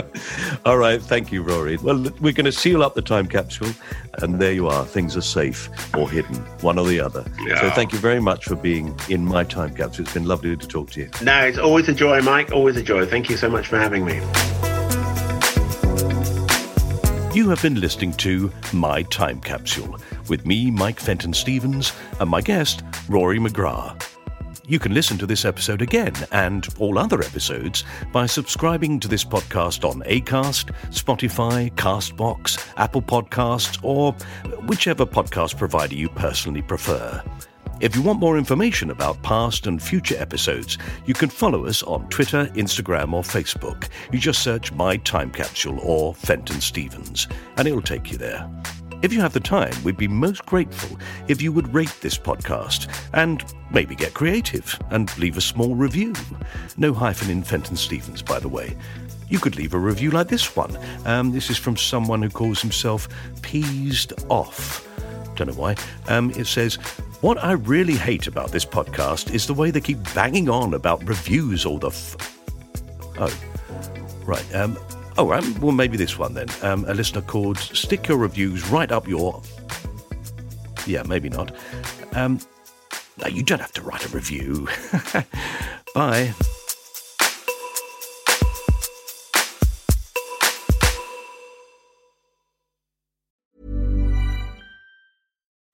Speaker 1: all right. Thank you, Rory. Well, we're going to seal up the time capsule, and there you are. Things are safe or hidden, one or the other. So thank you very much for being in my time capsule. It's been lovely to talk to you.
Speaker 2: No, it's always a joy, Mike. Always a joy. Thank you so much for having me.
Speaker 1: You have been listening to My Time Capsule with me, Mike Fenton Stevens, and my guest, Rory McGrath. You can listen to this episode again and all other episodes by subscribing to this podcast on Acast, Spotify, Castbox, Apple Podcasts, or whichever podcast provider you personally prefer. If you want more information about past and future episodes, you can follow us on Twitter, Instagram, or Facebook. You just search My Time Capsule or Fenton Stevens, and it'll take you there. If you have the time, we'd be most grateful if you would rate this podcast and maybe get creative and leave a small review. No hyphen in Fenton Stevens, by the way. You could leave a review like this one. Um, this is from someone who calls himself Peased Off. Don't know why. Um, it says, What I really hate about this podcast is the way they keep banging on about reviews all the. F- oh, right. Um, oh, um, well, maybe this one then. Um, a listener called Stick Your Reviews Right Up Your. Yeah, maybe not. Um, no, you don't have to write a review. Bye.